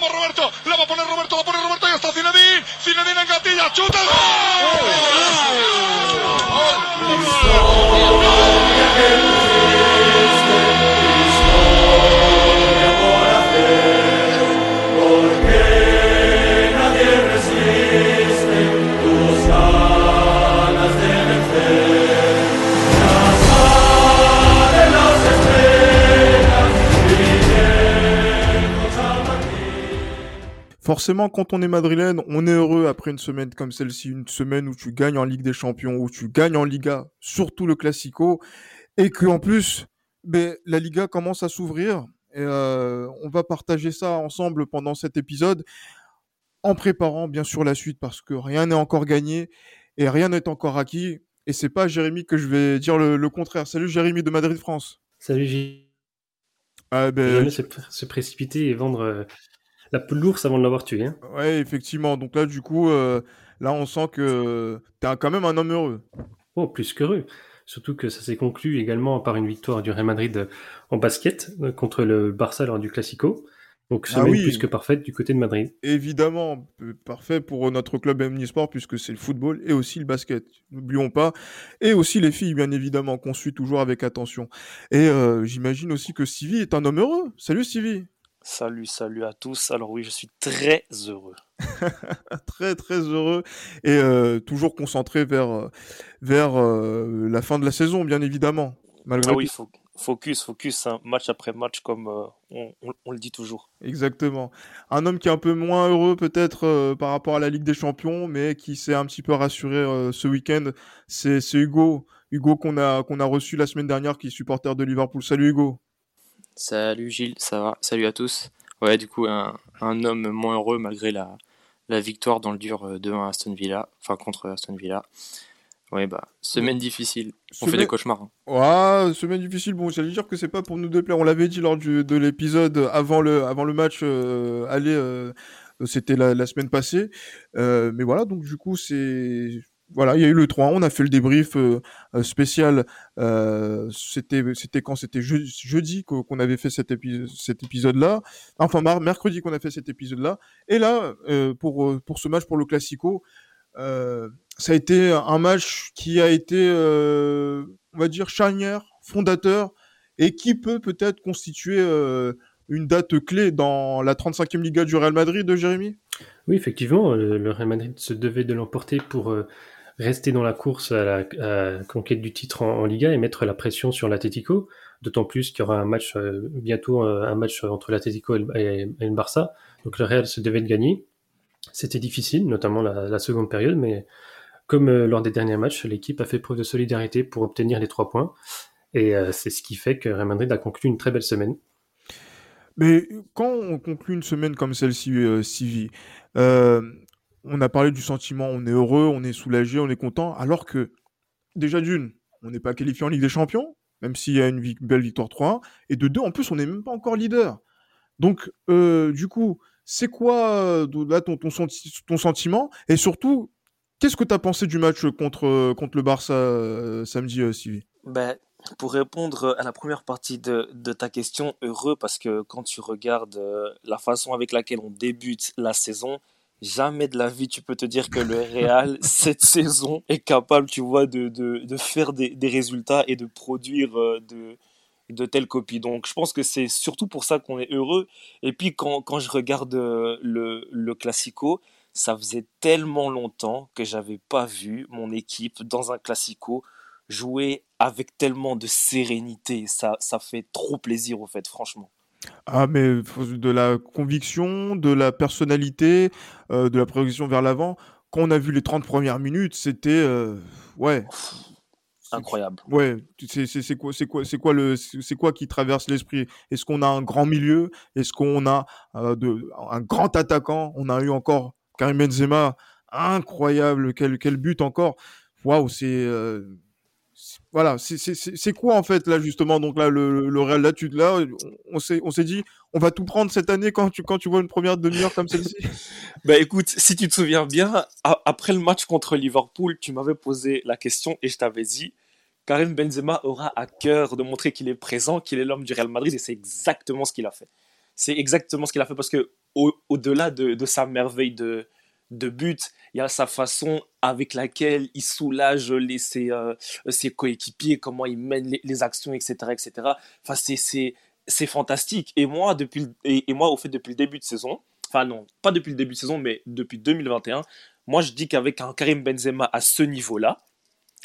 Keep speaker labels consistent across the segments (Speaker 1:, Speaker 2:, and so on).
Speaker 1: Vamos Roberto, la va a poner Roberto, la pone Roberto y está Zinedine. Zinedine en gatilla, chuta.
Speaker 2: Forcément, quand on est madrilène, on est heureux après une semaine comme celle-ci, une semaine où tu gagnes en Ligue des Champions, où tu gagnes en Liga, surtout le Classico, et que en plus, ben, la Liga commence à s'ouvrir. Et euh, on va partager ça ensemble pendant cet épisode, en préparant bien sûr la suite, parce que rien n'est encore gagné et rien n'est encore acquis. Et c'est pas Jérémy que je vais dire le, le contraire. Salut Jérémy de Madrid France.
Speaker 3: Salut J.
Speaker 2: Ah, ben,
Speaker 3: Jamais se, se précipiter et vendre euh, la peau de l'ours avant de l'avoir tué. Hein.
Speaker 2: Ouais, effectivement. Donc là, du coup, euh, là, on sent que tu es quand même un homme heureux.
Speaker 3: Oh, plus qu'heureux. Surtout que ça s'est conclu également par une victoire du Real Madrid en basket euh, contre le Barça lors du Classico. Donc
Speaker 2: Ah
Speaker 3: semaine
Speaker 2: oui.
Speaker 3: plus que parfaite du côté de Madrid.
Speaker 2: Évidemment, euh, parfait pour notre club Omnisport puisque c'est le football et aussi le basket. N'oublions pas. Et aussi les filles, bien évidemment, qu'on suit toujours avec attention. Et euh, j'imagine aussi que Stevie est un homme heureux. Salut Stevie.
Speaker 4: Salut, salut à tous. Alors oui, je suis très heureux.
Speaker 2: très très heureux et euh, toujours concentré vers, euh, vers euh, la fin de la saison, bien évidemment. Malgré
Speaker 4: Ah oui, fo- focus, focus, hein, match après match, comme euh, on, on- on le dit toujours.
Speaker 2: Exactement. Un homme qui est un peu moins heureux peut-être par rapport à la Ligue des Champions, mais qui s'est un petit peu rassuré ce week-end, c'est c'est Hugo. Hugo qu'on a, qu'on a reçu la semaine dernière, qui est supporter de Liverpool. Salut Hugo.
Speaker 5: Salut Gilles, ça va? Salut à tous. Ouais, du coup, un, un homme moins heureux malgré la, la victoire dans le dur euh, 2-1 à Aston Villa, enfin contre Aston Villa. Ouais, bah, semaine difficile. On fait des cauchemars. hein.
Speaker 2: Ouais, semaine difficile. Bon, j'allais dire que c'est pas pour nous déplaire. On l'avait dit lors du- de l'épisode avant le, avant le match euh, aller. euh, c'était la, la semaine passée. Euh, mais voilà, donc du coup, c'est. Voilà, il y a eu le 3 on a fait le débrief euh, euh, spécial. euh, c'était, quand? C'était je- jeudi qu'o- qu'on avait fait cet, épi- cet épisode-là. Enfin, mercredi qu'on a fait cet épisode-là. Et là, pour, pour ce match, pour le Classico, ça a été un match qui a été, on va dire, charnière, fondateur, et qui peut peut-être constituer une date clé dans la 35e Liga du Real Madrid, Jérémy?
Speaker 3: Oui, effectivement, le Real Madrid se devait de l'emporter pour rester dans la course à la, conquête du titre en, Liga et mettre la pression sur l'Atlético. D'autant plus qu'il y aura euh, bientôt euh, un match entre l'Atlético et, et- le Barça. Donc le Real se devait de gagner. C'était difficile, notamment la, seconde période, mais comme euh, lors des derniers matchs, l'équipe a fait preuve de solidarité pour obtenir les trois points. Et c'est ce qui fait que Real Madrid a conclu une très belle semaine.
Speaker 2: Mais quand on conclut une semaine comme celle-ci, euh, on a parlé du sentiment, on est heureux, on est soulagé, on est content, alors que, déjà d'une, on n'est pas qualifié en Ligue des Champions, même s'il y a une belle victoire 3-1, et de deux, en plus, on n'est même pas encore leader. Donc, euh, du coup, c'est quoi euh, ton, ton, senti- ton sentiment? Et surtout, qu'est-ce que tu as pensé du match contre, contre le Barça euh, samedi, euh, Sylvie?
Speaker 4: Ben, pour répondre à la première partie de, ta question, heureux parce que quand tu regardes euh, la façon avec laquelle on débute la saison, jamais de la vie tu peux te dire que le Real, cette saison, est capable, tu vois, de, de, de faire des, des résultats et de produire euh, de, de telles copies. Donc je pense que c'est surtout pour ça qu'on est heureux. Et puis quand, quand je regarde euh, le, le Classico, ça faisait tellement longtemps que j'avais pas vu mon équipe dans un Classico jouer avec tellement de sérénité. Ça, ça fait trop plaisir, au fait, franchement.
Speaker 2: Ah, mais faut de la conviction, de la personnalité, euh, de la progression vers l'avant. Quand on a vu les 30 premières minutes, c'était. euh, ouais. C'est-
Speaker 4: Incroyable.
Speaker 2: Ouais, tu- c'est c'est- c'est quoi, c'est quoi, c'est quoi le, c'est c'est quoi qui traverse l'esprit? Est-ce qu'on a un grand milieu? Est-ce qu'on a euh, de, un grand attaquant? On a eu encore Karim Benzema, incroyable, quel, quel but encore? Waouh, c'est c'est- voilà, c'est quoi en fait là justement? Donc là, le, le Real, là, tu, là, on, s'est dit, on va tout prendre cette année quand tu, quand tu vois une première demi-heure comme celle-ci?
Speaker 4: Bah écoute, si tu te souviens bien, après le match contre Liverpool, tu m'avais posé la question et je t'avais dit, Karim Benzema aura à cœur de montrer qu'il est présent, qu'il est l'homme du Real Madrid et c'est exactement ce qu'il a fait. c'est exactement ce qu'il a fait parce que au-delà de, sa merveille de, de but, il y a sa façon avec laquelle il soulage ses, euh, ses coéquipiers, comment il mène les, actions, etc. etc. Enfin, c'est fantastique. Et moi, depuis, et, moi, au fait, depuis le début de saison, enfin non, pas depuis le début de saison, mais depuis 2021, moi je dis qu'avec un Karim Benzema à ce niveau-là,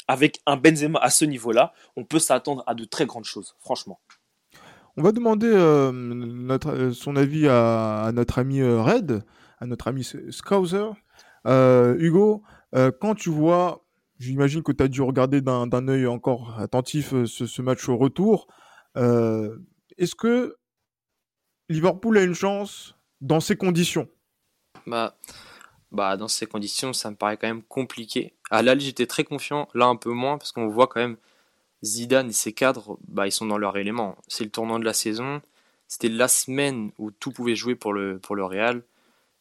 Speaker 4: avec un Benzema à ce niveau-là, on peut s'attendre à de très grandes choses, franchement.
Speaker 2: On va demander euh, notre, euh, son avis à, notre ami Red, à notre ami Scouser. Euh, Hugo, euh, quand tu vois, j'imagine que tu as dû regarder d'un œil encore attentif euh, ce, match au retour, est-ce que Liverpool a une chance dans ces conditions?
Speaker 5: Bah, bah, dans ces conditions, ça me paraît quand même compliqué. À l'Ali, j'étais très confiant, là un peu moins, parce qu'on voit quand même Zidane et ses cadres, bah, ils sont dans leur élément. C'est le tournant de la saison. C'était la semaine où tout pouvait jouer pour le, pour le Real.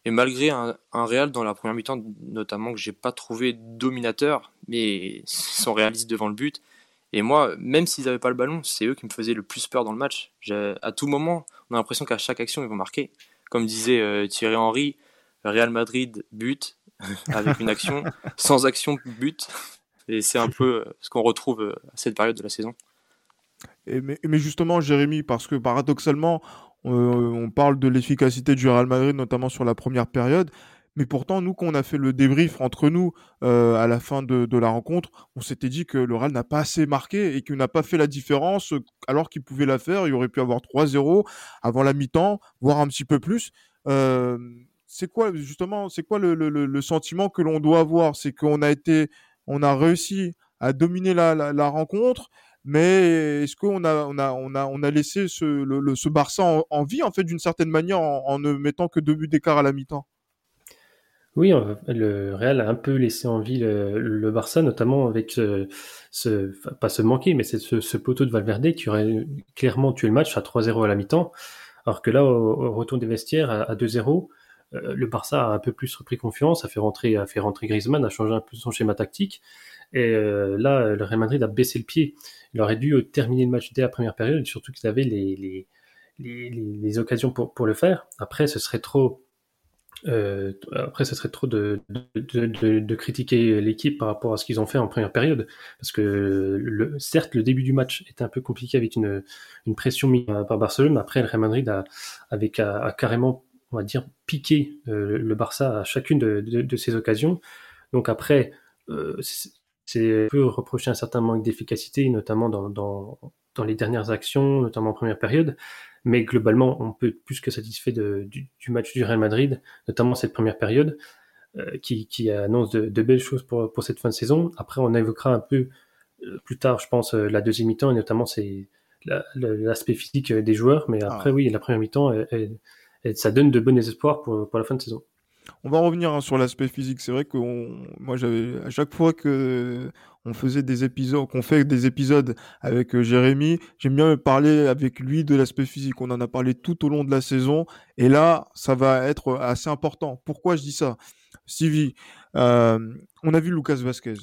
Speaker 5: Et malgré un, Real dans la première mi-temps, notamment que j'ai pas trouvé dominateur, mais ils sont réalistes devant le but. Et moi, même s'ils n'avaient pas le ballon, c'est eux qui me faisaient le plus peur dans le match. À tout moment, on a l'impression qu'à chaque action, ils vont marquer. Comme disait euh, Thierry Henry, Real Madrid but avec une action, sans action but. Et c'est un peu euh, ce qu'on retrouve euh, à cette période de la saison.
Speaker 2: Mais, justement, Jérémy, parce que paradoxalement, on parle de l'efficacité du Real Madrid, notamment sur la première période. Mais pourtant, nous, quand on a fait le débrief entre nous euh, à la fin de, la rencontre, on s'était dit que le Real n'a pas assez marqué et qu'il n'a pas fait la différence alors qu'il pouvait la faire. Il aurait pu avoir 3-0 avant la mi-temps, voire un petit peu plus. Euh, c'est quoi justement, c'est quoi le, sentiment que l'on doit avoir? C'est qu'on a été, on a réussi à dominer la rencontre, mais est-ce qu'on a, on a, laissé ce, Barça en, vie, en fait, d'une certaine manière, en, ne mettant que deux buts d'écart à la mi-temps?
Speaker 3: Oui, le Real a un peu laissé en vie le, Barça, notamment avec ce, pas mais c'est ce, poteau de Valverde qui aurait clairement tué le match à 3-0 à la mi-temps. Alors que là, au, retour des vestiaires, à, 2-0, euh, le Barça a un peu plus repris confiance, a fait rentrer, a fait rentrer Griezmann, a changé un peu son schéma tactique. Et euh, là, le Real Madrid a baissé le pied. Il aurait dû terminer le match dès la première période, surtout qu'il avait les, les, les, occasions pour, pour, le faire. Après, ce serait trop. Euh, après, ce serait trop de, de, de, critiquer l'équipe par rapport à ce qu'ils ont fait en première période, parce que certes le début du match était un peu compliqué avec une, une pression mise par Barcelone, après le Real Madrid a, avec, a, carrément, on va dire, piqué euh, le Barça à chacune de, ces occasions. Donc après, euh, c'est peut reprocher un certain manque d'efficacité, notamment dans, dans, dans, les dernières actions, notamment en première période. Mais globalement, on peut être plus que satisfait de, du, du, match du Real Madrid, notamment cette première période, euh, qui, qui, annonce de, de, belles choses pour, pour cette fin de saison. Après, on évoquera un peu euh, plus tard, je pense, euh, la deuxième mi-temps, et notamment c'est l'aspect physique des joueurs. Mais après, ah. oui, la première mi-temps, ça donne de bons espoirs pour, pour la fin de saison.
Speaker 2: On va revenir hein, sur l'aspect physique. C'est vrai que moi, j'avais à chaque fois que on faisait des épisodes, qu'on fait des épisodes avec euh, Jérémy, j'aime bien parler avec lui de l'aspect physique. On en a parlé tout au long de la saison, et là, ça va être assez important. Pourquoi je dis ça, Stevie euh, On a vu Lucas Vasquez.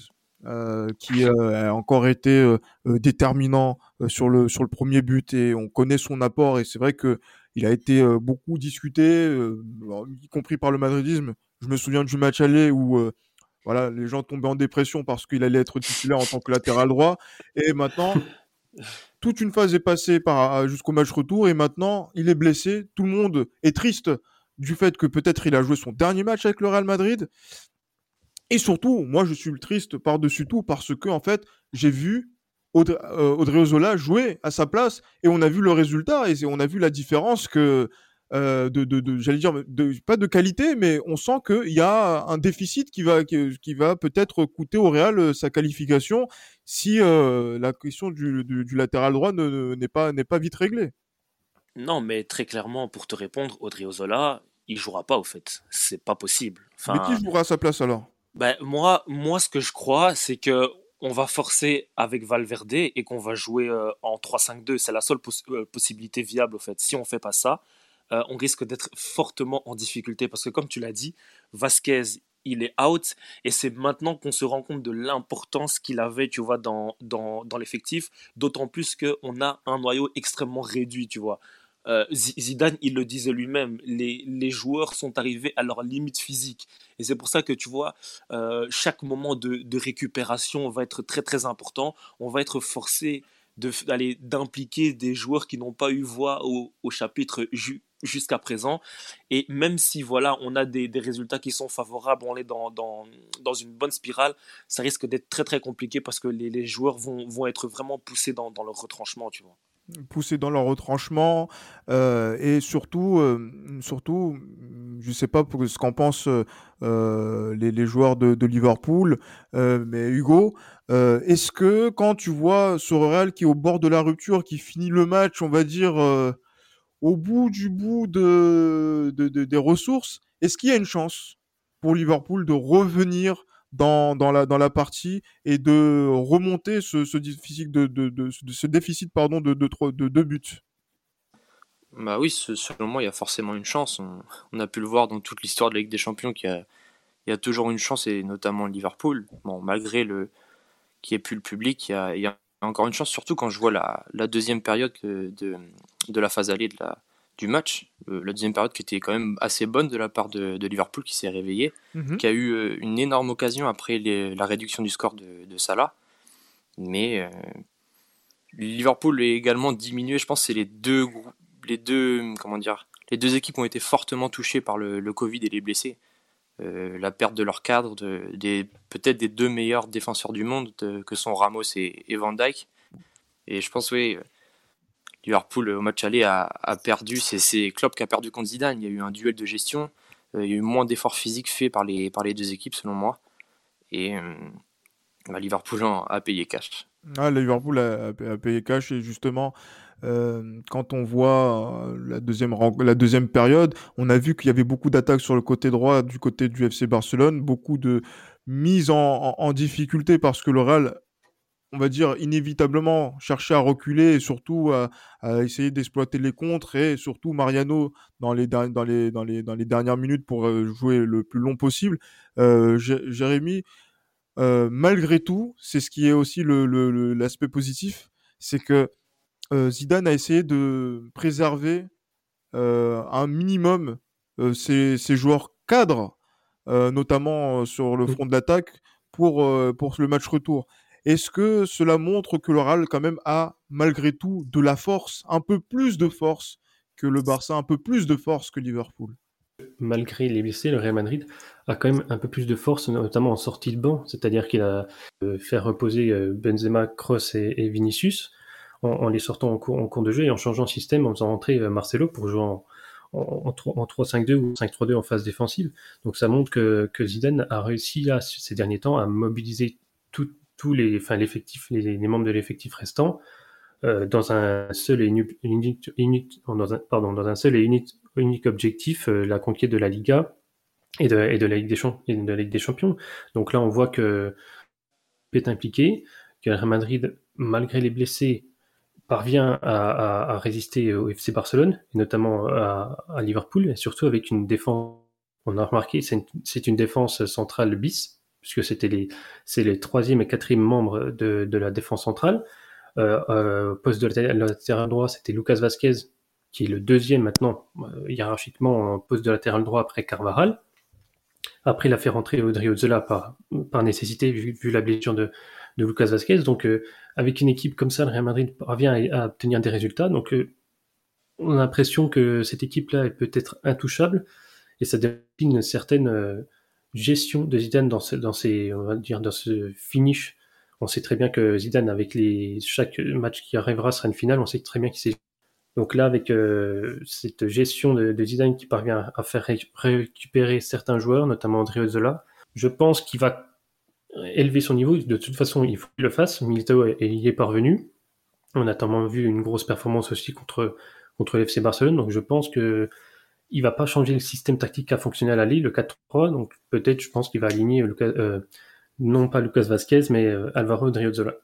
Speaker 2: Euh, qui a encore été déterminant sur le sur le premier but et on connaît son apport et c'est vrai que il a été beaucoup discuté, y compris par le madridisme. Je me souviens du match aller où voilà, les gens tombaient en dépression parce qu'il allait être titulaire en tant que latéral droit. Et maintenant, toute une phase est passée par, jusqu'au match retour et maintenant, il est blessé. Tout le monde est triste du fait que peut-être il a joué son dernier match avec le Real Madrid. Et surtout, moi, je suis triste par-dessus tout parce que, en fait, j'ai vu Audrey, euh, Audrey Ozola jouer à sa place et on a vu le résultat et on a vu la différence que euh, de, de, de j'allais dire de, pas de qualité mais on sent qu'il y a un déficit qui va qui, qui va peut-être coûter au Real euh, sa qualification si euh, la question du, du, du, latéral droit n'est ne, pas n'est pas vite réglée.
Speaker 4: Non mais très clairement pour te répondre Audrey Ozola il jouera pas au fait c'est pas possible.
Speaker 2: Enfin, mais qui jouera à sa place alors?
Speaker 4: ben, moi moi ce que je crois c'est que on va forcer avec Valverde et qu'on va jouer euh, en 3-5-2. C'est la seule euh, possibilité viable, au fait. Si on fait pas ça, euh, on risque d'être fortement en difficulté parce que, comme tu l'as dit, Vasquez, il est out et c'est maintenant qu'on se rend compte de l'importance qu'il avait, tu vois, dans, dans, dans l'effectif. D'autant plus qu'on a un noyau extrêmement réduit, tu vois. Euh, Zidane, il le disait lui-même, les, joueurs sont arrivés à leur limite physique. Et c'est pour ça que tu vois, euh, chaque moment de, récupération va être très très important. On va être forcé d'aller d'impliquer des joueurs qui n'ont pas eu voix au, chapitre jusqu'à présent. Et même si voilà, on a des, résultats qui sont favorables, on est dans, une bonne spirale, ça risque d'être très très compliqué parce que les, joueurs vont, vont, être vraiment poussés dans, dans leur retranchement, tu vois
Speaker 2: poussés dans leur retranchement euh, et surtout, euh, surtout, je ne sais pas ce qu'en pensent euh, les, joueurs de, Liverpool, mais Hugo, est-ce que quand tu vois ce Real qui est au bord de la rupture, qui finit le match, on va dire au bout du bout de des ressources, est-ce qu'il y a une chance pour Liverpool de revenir dans, dans, la, dans la partie et de remonter ce, ce déficit de, de, de, ce déficit pardon de de, de, de buts.
Speaker 5: Bah oui, selon moi, il y a forcément une chance. On, a pu le voir dans toute l'histoire de la Ligue des Champions qu'il y y a toujours une chance, et notamment Liverpool. Bon, malgré le qui ait plus le public, il y, a, il y a encore une chance, surtout quand je vois la, la deuxième période de, de la phase allée de la, du match, euh, la deuxième période qui était quand même assez bonne de la part de, de Liverpool qui s'est réveillé, mmh. qui a eu euh, une énorme occasion après les, la réduction du score de, de Salah. Mais euh, Liverpool est également diminué, je pense que c'est les deux les deux comment dire les deux équipes ont été fortement touchées par le, le Covid et les blessés. Euh, la perte de leur cadre, de, des, peut-être des deux meilleurs défenseurs du monde de, que sont Ramos et, et, Van Dyke. Et je pense, oui, Liverpool au match aller a, a perdu, c'est Klopp qui a perdu contre Zidane. Il y a eu un duel de gestion, euh, il y a eu moins d'efforts physiques faits par les, par les deux équipes selon moi. Et euh, bah, Liverpool a payé cash.
Speaker 2: Ah, Liverpool a, payé cash et justement, euh, quand on voit euh, la deuxième, la deuxième période, on a vu qu'il y avait beaucoup d'attaques sur le côté droit du côté du FC Barcelone, beaucoup de mise en, en, en difficulté parce que le Real on va dire, inévitablement chercher à reculer et surtout à, à essayer d'exploiter les contres et surtout Mariano dans les, dans les, dans les, dans les dernières minutes pour euh, jouer le plus long possible. Euh, Jérémy, euh, malgré tout, c'est ce qui est aussi l'aspect le, le, positif, c'est que euh, Zidane a essayé de préserver euh, un minimum ses, ses, joueurs cadres, notamment sur le front de l'attaque, pour, pour le match retour. Est-ce que cela montre que l'Oral quand même a malgré tout de la force, un peu plus de force que le Barça, un peu plus de force que Liverpool?
Speaker 3: Malgré les blessés, le Real Madrid a quand même un peu plus de force, notamment en sortie de banc, c'est-à-dire qu'il a euh, fait reposer euh, Benzema, Kroos et, Vinicius en, les sortant en cours, de jeu et en changeant de système, en faisant rentrer euh, Marcelo pour jouer en, en, en 3-5-2 ou 5-3-2 en phase défensive. Donc ça montre que, que Zidane a réussi ces derniers temps à mobiliser tout, tous les, enfin l'effectif, les, membres de l'effectif restant euh, dans un seul et unique, objectif, la conquête de la Liga et de, la Ligue des Champions. Donc là, on voit que est impliqué, que Real Madrid, malgré les blessés, parvient à, résister au FC Barcelone, et notamment à, Liverpool, et surtout avec une défense. On a remarqué, c'est une défense centrale bis, puisque c'était les, c'est les troisième et quatrième membres de, la défense centrale. Euh, euh, poste de latéral droit, c'était Lucas Vasquez, qui est le deuxième maintenant, euh, hiérarchiquement, en poste de latéral droit après Carvaral. Après, il a fait rentrer Odriozola par, par nécessité, vu, la blessure de, Lucas Vasquez. Donc, euh, avec une équipe comme ça, le Real Madrid parvient à, obtenir des résultats. Donc, on a l'impression que cette équipe-là est peut-être intouchable, et ça définit une certaine gestion de Zidane dans ce, dans on va dire, dans ce finish. On sait très bien que Zidane, avec les, chaque match qui arrivera sera une finale, on sait très bien qu'il sait. Donc là, avec euh, cette gestion de, Zidane qui parvient à faire ré récupérer certains joueurs, notamment André Zola, je pense qu'il va élever son niveau. De toute façon, il faut qu'il le fasse. Militao y est parvenu. On a tellement vu une grosse performance aussi contre, contre l'FC Barcelone. Donc je pense que il va pas changer le système tactique qui a fonctionné à la le 4-3, donc peut-être je pense qu'il va aligner Lucas, euh, non pas Lucas Vasquez, mais euh, Alvaro Odriozola.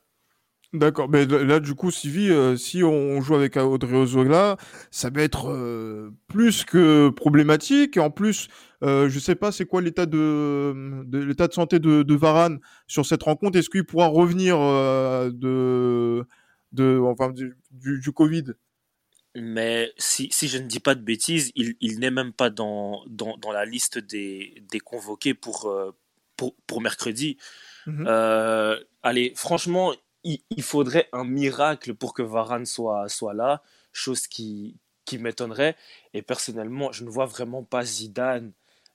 Speaker 2: D'accord, mais là du coup, Sylvie, euh, si on joue avec Odriozola, ça va être plus que problématique. En plus, je sais pas, c'est quoi l'état de, l'état de santé de, de, Varane sur cette rencontre? Est-ce qu'il pourra revenir de, de, enfin, du, du Covid?
Speaker 4: Mais si, si, je ne dis pas de bêtises, il, il n'est même pas dans, dans, dans, la liste des, des convoqués pour, euh, pour, pour, mercredi. Mm -hmm. euh, allez, franchement, il, il, faudrait un miracle pour que Varane soit, soit là, chose qui, qui m'étonnerait. Et personnellement, je ne vois vraiment pas Zidane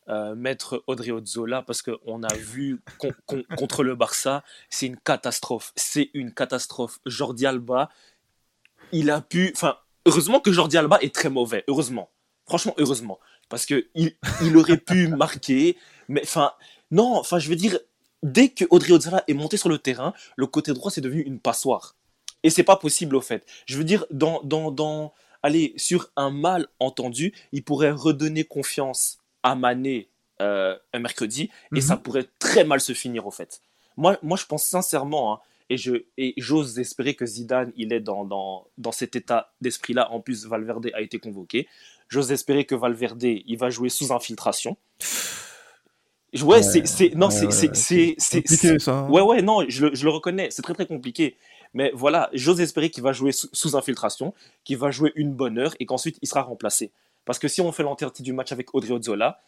Speaker 4: euh, mettre Audrey Ozzola parce qu'on a vu con, con, contre le Barça, c'est une catastrophe. C'est une catastrophe. Jordi Alba, il a pu. Enfin, heureusement que Jordi Alba est très mauvais. Heureusement. Franchement, heureusement. Parce qu'il il aurait pu marquer. Mais enfin, non, enfin, je veux dire, dès que Audrey Ozzola est monté sur le terrain, le côté droit, c'est devenu une passoire. Et c'est pas possible, au fait. Je veux dire, dans, dans, dans, allez, sur un mal entendu, il pourrait redonner confiance à Mané euh, un mercredi, et mm -hmm. ça pourrait très mal se finir, au fait. Moi, moi je pense sincèrement, hein, et je et j'ose espérer que Zidane, il est dans, dans, dans cet état d'esprit-là. En plus, Valverde a été convoqué. J'ose espérer que Valverde, il va jouer sous infiltration. Ouais, ouais c'est non, ouais, c'est c'est compliqué ça. Hein. Ouais, ouais, non, je le, je le reconnais, c'est très très compliqué. Mais voilà, j'ose espérer qu'il va jouer sous, sous infiltration, qu'il va jouer une bonne heure et qu'ensuite il sera remplacé. Parce que si on fait l'entièreté du match avec Audrey Ozzola,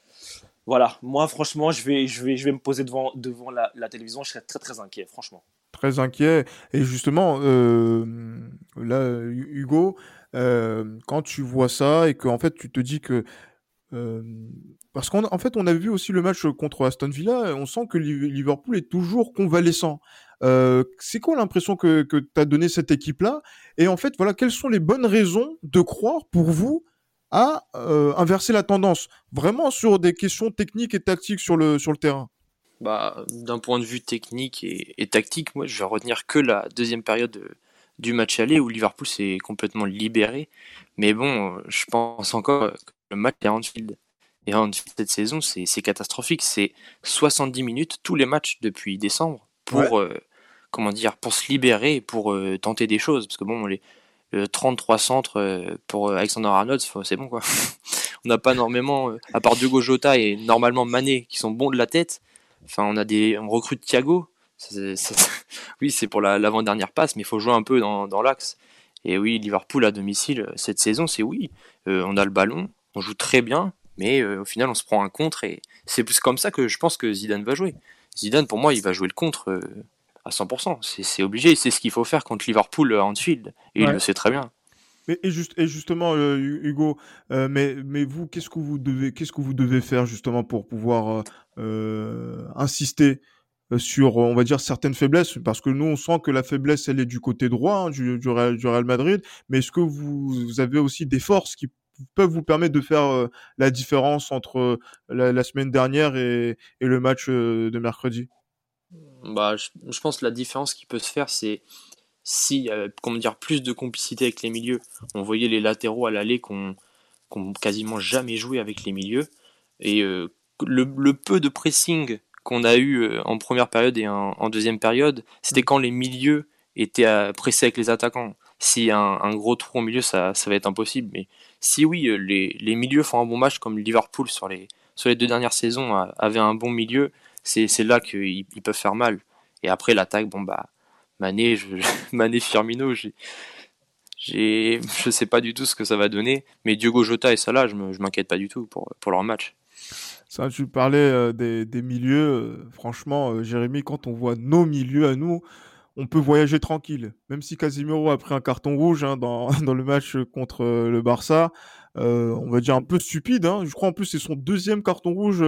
Speaker 4: voilà, moi franchement, je vais, je vais, je vais me poser devant, devant la, la télévision, je serais très très inquiet, franchement.
Speaker 2: Très inquiet. Et justement, euh, là, Hugo, euh, quand tu vois ça et que en fait tu te dis que euh, parce qu'en en fait, on a vu aussi le match contre Aston Villa, on sent que Liverpool est toujours convalescent. C'est quoi l'impression que, que tu as donné cette équipe-là? Et en fait, voilà, quelles sont les bonnes raisons de croire pour vous à inverser la tendance? Vraiment sur des questions techniques et tactiques sur le terrain
Speaker 5: bah, D'un point de vue technique et, et, tactique, moi, je vais retenir que la deuxième période du match aller où Liverpool s'est complètement libéré. Mais bon, je pense encore que le match est Anfield. Et Anfield cette saison, c'est catastrophique. C'est 70 minutes tous les matchs depuis décembre pour ouais. euh, comment dire pour se libérer, pour euh, tenter des choses. Parce que bon, les euh, 33 centres pour Alexander Arnold, c'est bon quoi. on n'a pas énormément, à part Diogo Jota et normalement Mané qui sont bons de la tête. Enfin, on a des, on recrute Thiago. Oui, c'est pour l'avant-dernière la, passe, mais il faut jouer un peu dans, dans l'axe. Et oui, Liverpool à domicile cette saison, c'est oui, on a le ballon, on joue très bien, mais euh, au final on se prend un contre et c'est plus comme ça que je pense que Zidane va jouer. Zidane pour moi il va jouer le contre euh, à 100%, c'est obligé, c'est ce qu'il faut faire contre Liverpool à Anfield et ouais. il le sait très bien.
Speaker 2: Et, juste, et justement, euh, Hugo, euh, mais, mais vous, qu'est-ce que vous devez, qu'est-ce que vous devez faire justement pour pouvoir euh, insister sur, on va dire, certaines faiblesses Parce que nous, on sent que la faiblesse, elle est du côté droit hein, du, Real, Madrid. Mais est-ce que vous, avez aussi des forces qui peuvent vous permettre de faire euh, la différence entre la, semaine dernière et, le match euh, de mercredi?
Speaker 5: Bah, je, pense que la différence qui peut se faire, c'est a comment dire, plus de complicité avec les milieux. On voyait les latéraux à l'aller qu'on qu quasiment jamais joué avec les milieux. Et euh, le, le, peu de pressing qu'on a eu euh, en première période et en, en deuxième période, c'était quand les milieux étaient pressés avec les attaquants. Si un, un gros trou au milieu, ça, ça va être impossible. Mais si oui, euh, les, les milieux font un bon match, comme Liverpool sur les, sur les deux dernières saisons avait un bon milieu, c'est là qu'ils ils peuvent faire mal. Et après, l'attaque, bon, bah, Mané, je, Mané Firmino, j'ai. Je sais pas du tout ce que ça va donner, mais Diogo Jota et Salah, je m'inquiète pas du tout pour, pour leur match.
Speaker 2: Tu parlais euh, des, milieux. Euh, franchement, euh, Jérémy, quand on voit nos milieux à nous, on peut voyager tranquille. Même si Casimiro a pris un carton rouge hein, dans, le match contre le Barça, on va dire un peu stupide. Hein. Je crois en plus c'est son deuxième carton rouge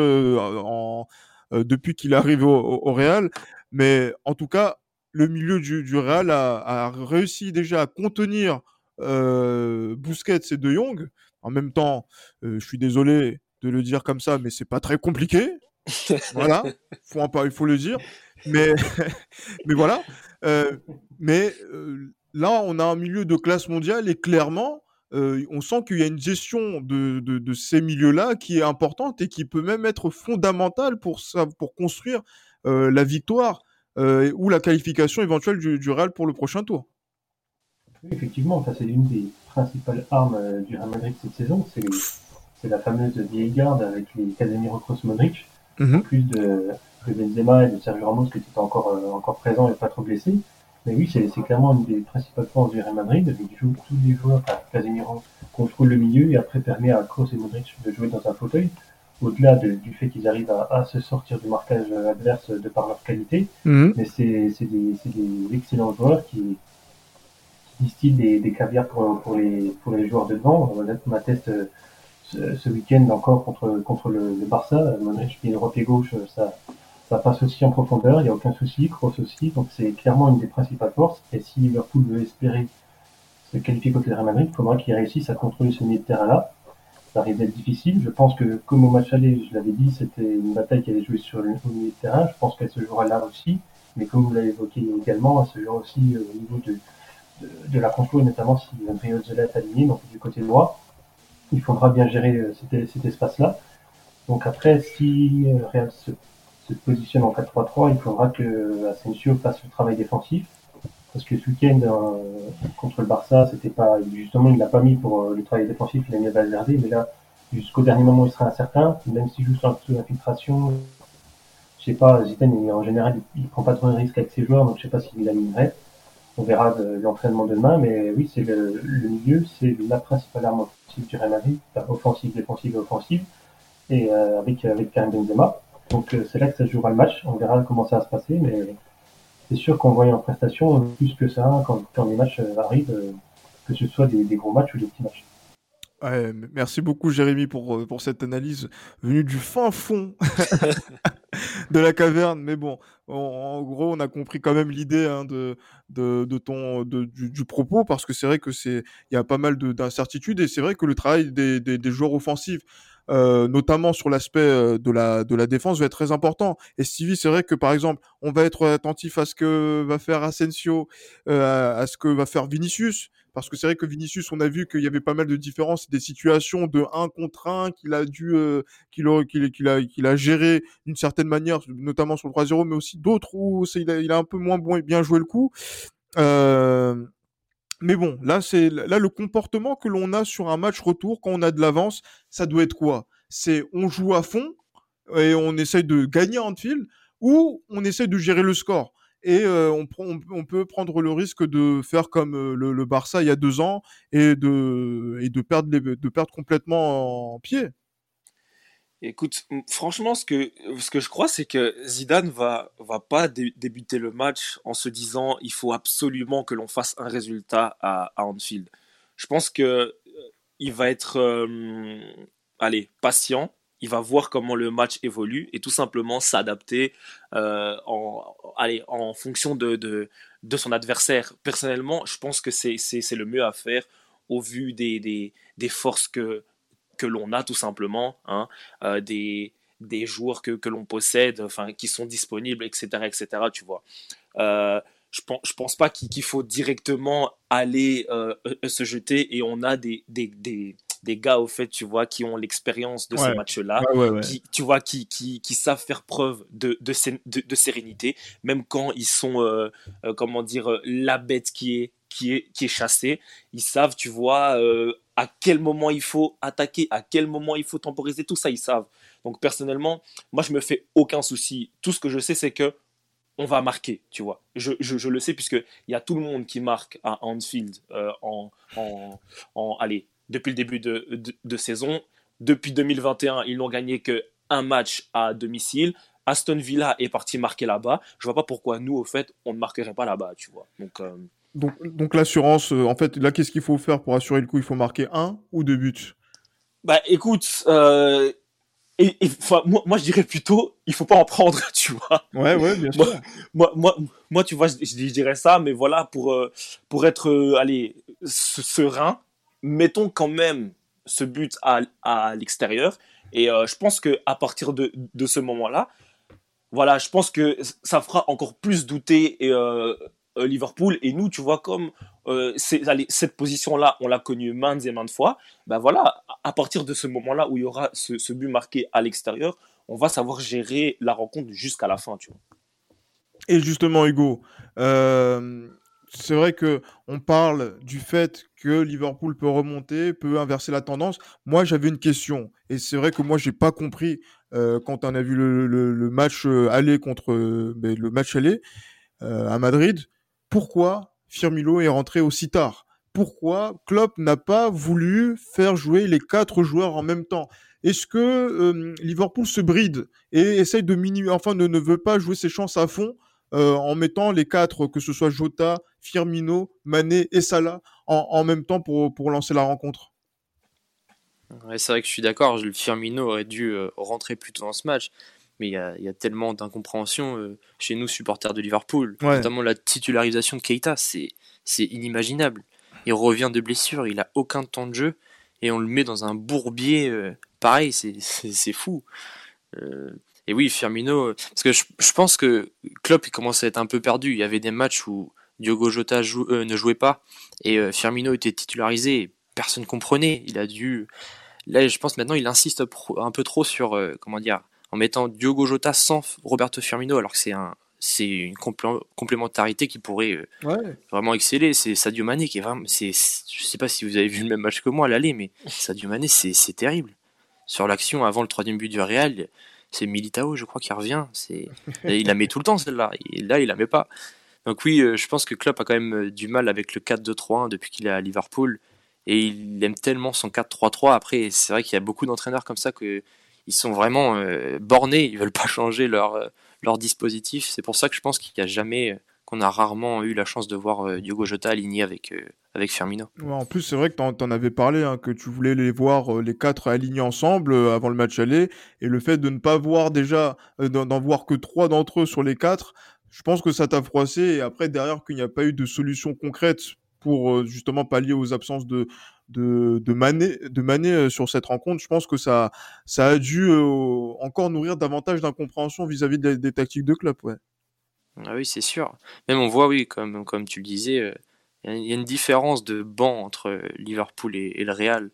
Speaker 2: depuis qu'il est arrivé au, au, Real. Mais en tout cas, le milieu du, du Real a, a, réussi déjà à contenir Busquets et De Jong. En même temps, je suis désolé de le dire comme ça, mais c'est pas très compliqué. voilà, faut en il faut le dire. Mais, mais voilà. Euh, mais euh, là, on a un milieu de classe mondiale et clairement, euh, on sent qu'il y a une gestion de, de, de ces milieux-là qui est importante et qui peut même être fondamentale pour, ça, pour construire la victoire ou la qualification éventuelle du, du, Real pour le prochain tour.
Speaker 6: Oui, effectivement, c'est l'une des principales armes du Real Madrid cette saison. C'est la fameuse vieille garde avec les Casemiro Kroos Modric, mm -hmm. en plus de, de Benzema et de Sergio Ramos qui étaient encore, euh, encore présents et pas trop blessés.
Speaker 3: Mais oui, c'est c'est clairement une des principales forces du Real Madrid. Il joue tous les joueurs, enfin, Casemiro contrôle le milieu et après permet à Kroos et Modric de jouer dans un fauteuil. Au-delà de- du fait qu'ils arrivent à, à se sortir du marquage adverse de par leur qualité,
Speaker 2: Mhm.
Speaker 3: mais c'est c'est des, c'est des excellents joueurs qui, qui distillent des, des caviars pour, pour, les, pour les joueurs de devant. Euh, ce, week-end encore contre, contre le, Barça. Modric, pied droit, pied gauche, ça, ça passe aussi en profondeur, il n'y a aucun souci, Kroos aussi, donc c'est clairement une des principales forces. Et si Liverpool veut espérer se qualifier contre le Real Madrid, il faudra qu'il réussisse à contrôler ce milieu de terrain-là. Ça risque d'être difficile. Je pense que, comme au match aller, je l'avais dit, c'était une bataille qui allait jouer sur le au milieu de terrain. Je pense qu'elle se jouera là aussi. Mais comme vous l'avez évoqué également, elle se jouera aussi euh, au niveau de, de, la contrôle, notamment si André Zola est aligné, donc du côté droit. Il faudra bien gérer euh, cet, espace-là. Donc après, si euh, Real se, positionne en 4-3-3, il faudra que Asensio fasse le travail défensif. Parce que ce week-end, euh, contre le Barça, c'était pas, justement, il l'a pas mis pour euh, le travail défensif, il a mis à Valverde, mais là, jusqu'au dernier moment, il sera incertain, même s'il joue sur l'infiltration, je sais pas, Zidane, en général, il, il prend pas trop de risques avec ses joueurs, donc je sais pas s'il l'animerait. On verra de l'entraînement demain, mais oui, c'est le, le milieu, c'est la principale arme offensive du Real Madrid, enfin, offensive, défensive et offensive, et euh, avec, avec Karim Benzema. Donc euh, c'est là que ça jouera le match, on verra comment ça va se passer, mais c'est sûr qu'on voit en prestation plus que ça quand, quand les matchs euh, arrivent, euh, que ce soit des, des gros matchs ou des petits matchs.
Speaker 2: Ouais, merci beaucoup Jérémy pour, pour cette analyse venue du fin fond de la caverne. Mais bon, en, gros, on a compris quand même l'idée hein, de, de, de ton, de- du, du propos parce que c'est vrai que c'est, il y a pas mal de- d'incertitudes et c'est vrai que le travail des, des, des joueurs offensifs, euh, notamment sur l'aspect euh, de la, de la défense, va être très important. Et Stevie, c'est vrai que par exemple, on va être attentif à ce que va faire Asensio, euh, à ce que va faire Vinicius. Parce que c'est vrai que Vinicius, on a vu qu'il y avait pas mal de différences, des situations de 1 contre 1 qu'il a dû, euh, qu'il a, qu'il, a, a géré d'une certaine manière, notamment sur le 3-0, mais aussi d'autres où il, a, un peu moins bien joué le coup. Euh, mais bon, là, c'est là le comportement que l'on a sur un match retour quand on a de l'avance, ça doit être quoi? C'est on joue à fond et on essaye de gagner en fil ou on essaye de gérer le score. Et euh, on, peut prendre le risque de faire comme euh, le, Barça il y a deux ans et de, perdre, complètement en pied.
Speaker 4: Écoute, franchement, ce que, je crois, c'est que Zidane va, va pas dé- débuter le match en se disant il faut absolument que l'on fasse un résultat à, Anfield. Je pense que euh, il va être, allez, patient. Il va voir comment le match évolue et tout simplement s'adapter euh, en, en fonction de, de, son adversaire. Personnellement, je pense que c'est le mieux à faire au vu des, des, des forces que, que l'on a tout simplement, hein, euh, des, des joueurs que, que l'on possède, enfin, qui sont disponibles, etc., etc., tu vois. Euh, je pense, je pense pas qu'il faut directement aller se jeter et on a des, des, des gars, au fait, tu vois, qui ont l'expérience de ces
Speaker 2: ouais, ouais.
Speaker 4: qui, tu vois, qui, qui, qui savent faire preuve de, de, sé- de, de sérénité, même quand ils sont, euh, euh, comment dire, euh, la bête qui est, qui est, qui est chassée. Ils savent, tu vois, euh, à quel moment il faut attaquer, à quel moment il faut temporiser, tout ça, ils savent. Donc, personnellement, moi, je me fais aucun souci. Tout ce que je sais, c'est que on va marquer, tu vois. Je, je, je le sais puisque il y a tout le monde qui marque à Anfield euh, en, en, en, allez, depuis le début de, de, de saison. Depuis 2021, ils n'ont gagné que un match à domicile. Aston Villa est parti marquer là-bas. Je vois pas pourquoi nous, au fait, on ne marquerait pas là-bas, tu vois. Donc, euh,
Speaker 2: Donc, donc l'assurance, euh, en fait, là, qu'est-ce qu'il faut faire pour assurer le coup? Il faut marquer un ou deux buts?
Speaker 4: Bah, écoute, euh, et, et, enfin, moi, moi, je dirais plutôt, il faut pas en prendre, tu vois.
Speaker 2: Ouais, ouais, bien sûr.
Speaker 4: moi, moi, moi, tu vois, je, je dirais ça, mais voilà, pour, euh, pour être, allez, se- serein, mettons quand même ce but à, à l'extérieur. Et euh, je pense que à partir de, de ce moment-là, voilà, je pense que ça fera encore plus douter euh, euh, Liverpool. Et nous, tu vois, comme cette position-là, on l'a connue maintes et maintes fois, ben voilà, à partir de ce moment-là où il y aura ce, ce but marqué à l'extérieur, on va savoir gérer la rencontre jusqu'à la fin, tu vois.
Speaker 2: Et justement, Hugo, c'est vrai que on parle du fait que Liverpool peut remonter, peut inverser la tendance. Moi, j'avais une question, et c'est vrai que moi, j'ai pas compris euh, quand on a vu le, match euh, aller contre euh, ben, le match aller à Madrid. pourquoi Firmino est rentré aussi tard? Pourquoi Klopp n'a pas voulu faire jouer les quatre joueurs en même temps? Est-ce que Liverpool se bride et essaye de minuer, enfin ne veut pas jouer ses chances à fond euh, en mettant les quatre, que ce soit Jota, Firmino, Mané et Salah, en, en même temps pour, pour lancer la rencontre
Speaker 5: Ouais, c'est vrai que je suis d'accord, Firmino aurait dû euh, rentrer plus tôt dans ce match, mais il y a, y a, tellement d'incompréhension euh, chez nous, supporters de Liverpool,
Speaker 2: Ouais.
Speaker 5: notamment la titularisation de Keita, c'est inimaginable. Il revient de blessure, il a aucun temps de jeu, et on le met dans un bourbier pareil, c'est fou. Et oui, Firmino, parce que je, je pense que Klopp il commence à être un peu perdu. Il y avait des matchs où Diogo Jota jou- euh, ne jouait pas et euh, Firmino était titularisé. Et personne comprenait. Il a dû. Là, je pense maintenant, il insiste un peu trop sur euh, comment dire, en mettant Diogo Jota sans Roberto Firmino, alors que c'est un, c'est une complé- complémentarité qui pourrait
Speaker 2: Ouais.
Speaker 5: vraiment exceller. C'est Sadio Mané qui est vraiment. C'est, je sais pas si vous avez vu le même match que moi à l'aller, mais Sadio Mané, c'est, c'est terrible. Sur l'action avant le troisième but du Real, c'est Militao, je crois, qui revient. C'est, il la met tout le temps celle-là. Là, il la met pas. Donc oui, euh, je pense que Klopp a quand même euh, du mal avec le 4-2-3-1 depuis qu'il est à Liverpool. Et il aime tellement son 4-3-3. Après, c'est vrai qu'il y a beaucoup d'entraîneurs comme ça que ils sont vraiment euh, bornés. Ils veulent pas changer leur, leur dispositif. C'est pour ça que je pense qu'il y a jamais, qu'on a rarement eu la chance de voir euh, Diogo Jota aligné avec, euh, avec Firmino.
Speaker 2: En plus, c'est vrai que t'en, t'en avais parlé, hein, que tu voulais les voir euh, les quatre alignés ensemble avant le match aller, et le fait de ne pas voir déjà, d'en, voir que trois d'entre eux sur les quatre, je pense que ça t'a froissé. Et après, derrière, qu'il n'y a pas eu de solution concrète pour justement pallier aux absences de de, Mané, de sur cette rencontre, je pense que ça, ça a dû encore nourrir davantage d'incompréhension vis-à-vis des, des tactiques de club. Ouais.
Speaker 5: Ah oui, c'est sûr. Même on voit, oui, comme, tu le disais, euh, il y a une différence de banc entre Liverpool et, le Real.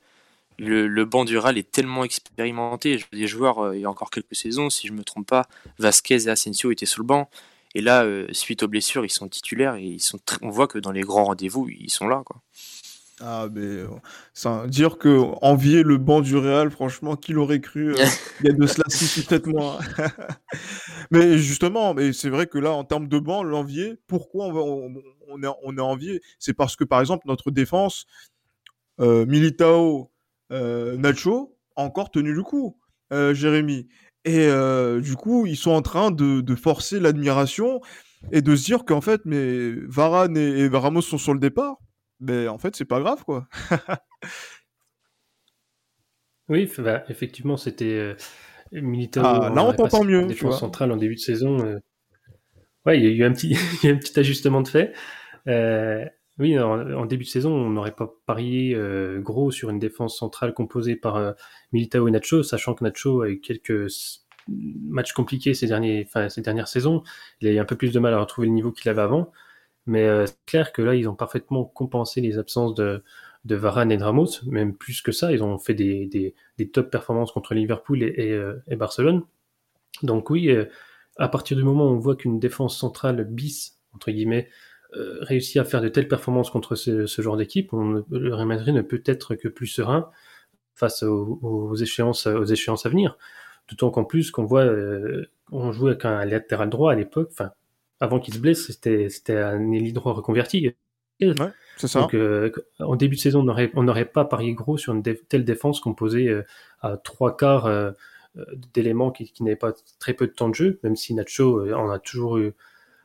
Speaker 5: Le, banc du Real est tellement expérimenté. Des joueurs, euh, il y a encore quelques saisons, si je me trompe pas, Vasquez et Asensio étaient sur le banc. Et là, euh, suite aux blessures, ils sont titulaires et ils sont on voit que dans les grands rendez-vous, ils sont là. Quoi.
Speaker 2: Ah, mais euh, ça, dire que envier le banc du Real, franchement, qui l'aurait cru euh, il y a de cela 6 ou 7 mois. mais justement, mais c'est vrai que là, en termes de banc, l'envier, pourquoi on, va, on, on, est, on est envié? C'est parce que, par exemple, notre défense, euh, Militao, euh, Nacho, a encore tenu le coup, Jérémy. Et du coup, ils sont en train de, de forcer l'admiration et de se dire qu'en fait, mais Varane et, et Ramos sont sur le départ. Mais en fait, c'est pas grave, quoi.
Speaker 3: Oui, bah, effectivement, c'était euh, Militao.
Speaker 2: Ah, là, on
Speaker 3: aurait
Speaker 2: t'entend mieux,
Speaker 3: Défense centrale en début de saison. euh. Ouais, il y a eu un petit, il y a eu un petit ajustement de fait. Euh, oui, en, en début de saison, on n'aurait pas parié euh, gros sur une défense centrale composée par euh, Militao et Nacho, sachant que Nacho a eu quelques matchs compliqués ces, derniers, enfin, ces dernières saisons. Il a eu un peu plus de mal à retrouver le niveau qu'il avait avant. Mais euh, c'est clair que là, ils ont parfaitement compensé les absences de, de Varane et de Ramos, même plus que ça. Ils ont fait des, des, des top performances contre Liverpool et, et, euh, et Barcelone. Donc oui, euh, à partir du moment où on voit qu'une défense centrale bis, entre guillemets, euh, réussit à faire de telles performances contre ce, ce genre d'équipe, le Real Madrid ne peut être que plus serein face aux, aux échéances, aux échéances à venir. D'autant qu'en plus, qu'on voit, euh, on jouait avec un latéral droit à l'époque, enfin, avant qu'il se blesse, c'était, c'était un ailier droit reconverti.
Speaker 2: C'est ça.
Speaker 3: Donc, euh, en début de saison, on n'aurait on pas parié gros sur une dé- telle défense composée euh, à trois quarts euh, d'éléments qui, qui n'avaient pas très peu de temps de jeu, même si Nacho en a toujours eu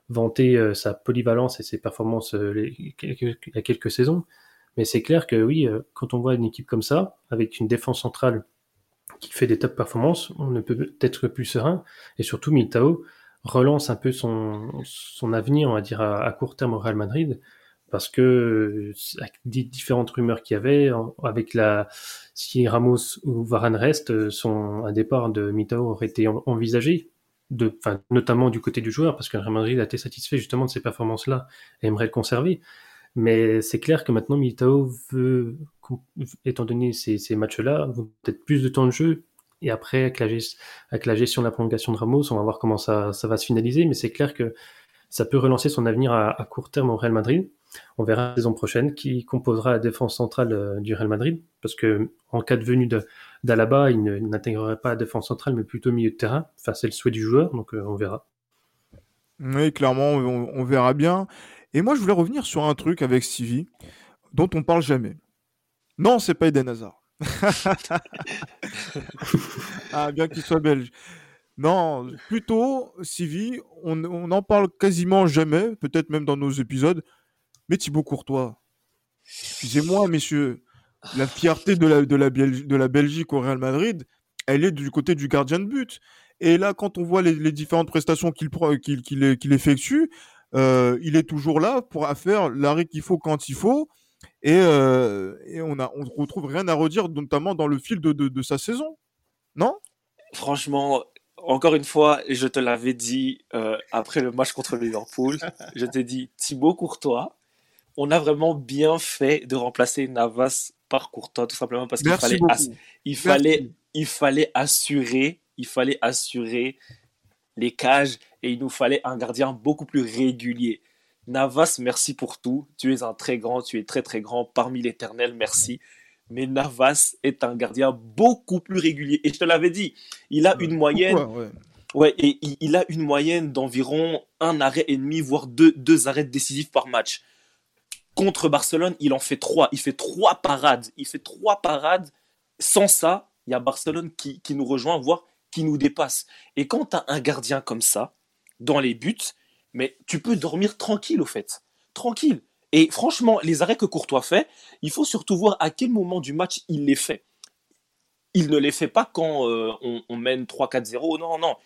Speaker 3: vanté sa polyvalence et ses performances les- quelques- il y a quelques saisons. Mais c'est clair que oui, quand on voit une équipe comme ça, avec une défense centrale qui fait des top performances, on ne peut être que plus serein. Et surtout, Militao relance un peu son, son avenir, on va dire, à, court terme au Real Madrid, parce que euh, avec des différentes rumeurs qu'il y avait, avec la si Ramos ou Varane restent, euh, son un départ de Militao aurait été en- envisagé, de, enfin, notamment du côté du joueur, parce que Real Madrid a été satisfait justement de ces performances-là et aimerait le conserver. Mais c'est clair que maintenant Militao veut, étant donné ces, ces matchs-là, peut-être plus de temps de jeu. Et après, avec la, gestion de la prolongation de Ramos, on va voir comment ça, va se finaliser. Mais c'est clair que ça peut relancer son avenir à, court terme au Real Madrid. On verra la saison prochaine qui composera la défense centrale euh, du Real Madrid. Parce que en cas de venue d'Alaba, il n'intégrerait pas la défense centrale, mais plutôt milieu de terrain. Enfin, c'est le souhait du joueur, donc euh, on verra.
Speaker 2: Oui, clairement, on, on verra bien. Et moi, je voulais revenir sur un truc avec Stevie dont on parle jamais. Non, c'est pas Eden Hazard. ah, bien qu'il soit belge. Non, plutôt, Stevie, on, on en parle quasiment jamais, peut-être même dans nos épisodes, mais Thibaut Courtois. Excusez-moi, messieurs, la fierté de la, de, la Belgique au Real Madrid, elle est du côté du gardien de but. Et là, quand on voit les, différentes prestations qu'il effectue, euh, il est toujours là pour faire l'arrêt qu'il faut quand il faut. Et, euh, et on a, on retrouve rien à redire, notamment dans le fil de, de, de sa saison. Non?
Speaker 4: Franchement, encore une fois, je te l'avais dit euh, après le match contre Liverpool, je t'ai dit Thibaut Courtois, on a vraiment bien fait de remplacer Navas par Courtois, tout simplement parce qu'il fallait, il fallait, il fallait assurer, il fallait assurer les cages et il nous fallait un gardien beaucoup plus régulier. Navas, merci pour tout. Tu es un très grand, tu es très très grand parmi l'éternel, merci. Mais Navas est un gardien beaucoup plus régulier. Et je te l'avais dit, il a une moyenne. ouais. et il, a une moyenne d'environ un arrêt et demi, voire deux, deux arrêts décisifs par match. Contre Barcelone, il en fait trois. Il fait trois parades. Il fait trois parades. Sans ça, il y a Barcelone qui, qui nous rejoint, voire qui nous dépasse. Et quand tu as un gardien comme ça, dans les buts, mais tu peux dormir tranquille au fait. Tranquille. Et franchement, les arrêts que Courtois fait, il faut surtout voir à quel moment du match il les fait. Il ne les fait pas quand euh, on, mène 3-4-0, non, non.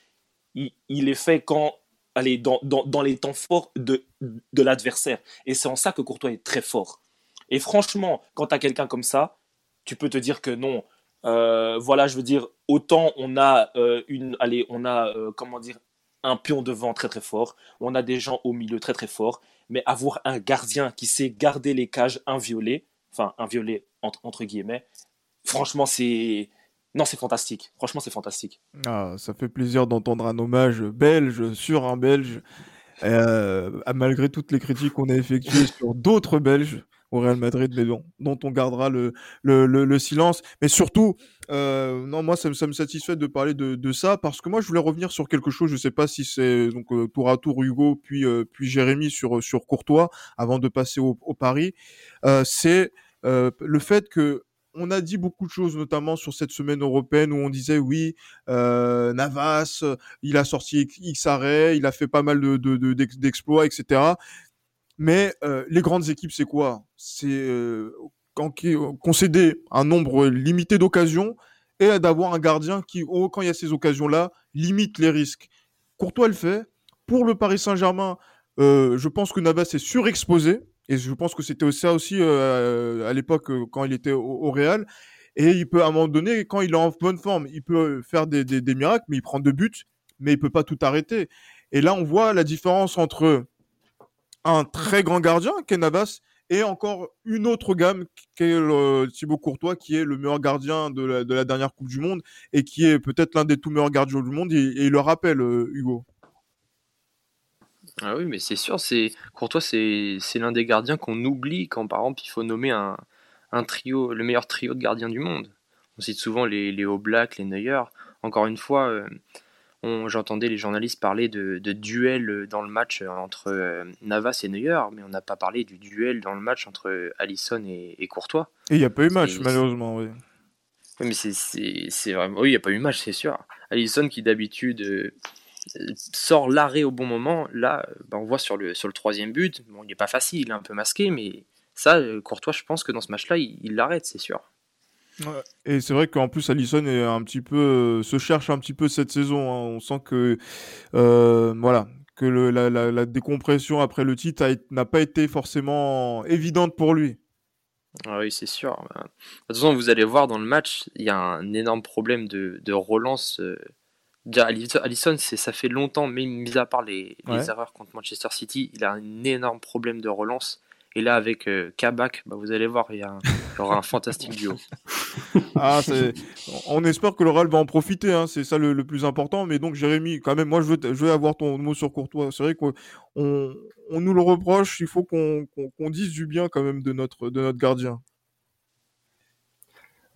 Speaker 4: Il, les fait quand, allez, dans, dans, les temps forts de, de l'adversaire. Et c'est en ça que Courtois est très fort. Et franchement, quand tu as quelqu'un comme ça, tu peux te dire que non. Euh, voilà, je veux dire, autant on a euh, une, allez, on a, comment dire, un pion devant très très fort, on a des gens au milieu très très forts, mais avoir un gardien qui sait garder les cages inviolées, enfin inviolées entre, guillemets, franchement c'est... Non, c'est fantastique. Franchement, c'est fantastique.
Speaker 2: Ah, ça fait plaisir d'entendre un hommage belge sur un belge, euh, malgré toutes les critiques qu'on a effectuées sur d'autres Belges au Real Madrid, mais dont, dont on gardera le, le, le, silence. Mais surtout, euh, non, moi, ça, me satisfait de parler de, de, ça parce que moi, je voulais revenir sur quelque chose. Je sais pas si c'est donc euh, tour à tour Hugo puis euh, puis Jérémy sur sur Courtois avant de passer au, Paris. c'est le fait que on a dit beaucoup de choses, notamment sur cette semaine européenne où on disait oui, euh, Navas, il a sorti X arrêts, il a fait pas mal de, d'exploits, de, etc. Mais euh, les grandes équipes, c'est quoi? C'est euh, concéder un nombre limité d'occasions et d'avoir un gardien qui, oh, quand il y a ces occasions-là, limite les risques. Courtois le fait. Pour le Paris Saint-Germain, euh, je pense que Navas est surexposé. Et je pense que c'était ça aussi euh, à l'époque euh, quand il était au, Real. Et il peut, à un moment donné, quand il est en bonne forme, il peut faire des, des, des miracles, mais il prend deux buts, mais il peut pas tout arrêter. Et là, on voit la différence entre un très grand gardien, Ken Navas, et encore une autre gamme, qui est le, Thibaut Courtois, qui est le meilleur gardien de la, de la dernière Coupe du Monde, et qui est peut-être l'un des tout meilleurs gardiens du monde, et, il le rappelle, euh, Hugo.
Speaker 5: Ah oui, mais c'est sûr, c'est Courtois, c'est l'un des gardiens qu'on oublie quand, par exemple, il faut nommer un, trio, le meilleur trio de gardiens du monde. On cite souvent les, les les Neuer. Encore une fois, euh, j'entendais les journalistes parler de, de, duel dans le match entre euh, Navas et Neuer, mais on n'a pas parlé du duel dans le match entre Allison et, et Courtois.
Speaker 2: Et il n'y a pas eu match, malheureusement, oui.
Speaker 5: Oui, mais c'est vraiment. Oui, il n'y a pas eu match, c'est sûr. Allison qui d'habitude euh, sort l'arrêt au bon moment, là, bah, on voit sur le, sur le troisième but, bon, il n'est pas facile, il est un peu masqué, mais ça, euh, Courtois, je pense que dans ce match-là, il l'arrête, c'est sûr.
Speaker 2: Et c'est vrai qu'en plus Allison est un petit peu euh, se cherche un petit peu cette saison. Hein. On sent que euh, voilà que le, la, la, décompression après le titre n'a pas été forcément évidente pour lui.
Speaker 5: Ah oui, c'est sûr. Bah, de toute façon, vous allez voir dans le match, il y a un énorme problème de, de relance. Euh, Allison, ça fait longtemps, mais mis à part les, les erreurs contre Manchester City, il a un énorme problème de relance. Et là, avec euh, Kabak, bah, vous allez voir, il y, a aura un fantastique duo.
Speaker 2: Ah, on espère que le Real va en profiter, hein, c'est ça le, plus important. Mais donc, Jérémy, quand même, moi, je veux, je veux avoir ton mot sur Courtois. C'est vrai qu'on on, nous le reproche, il faut qu'on dise du bien quand même de notre, de notre gardien.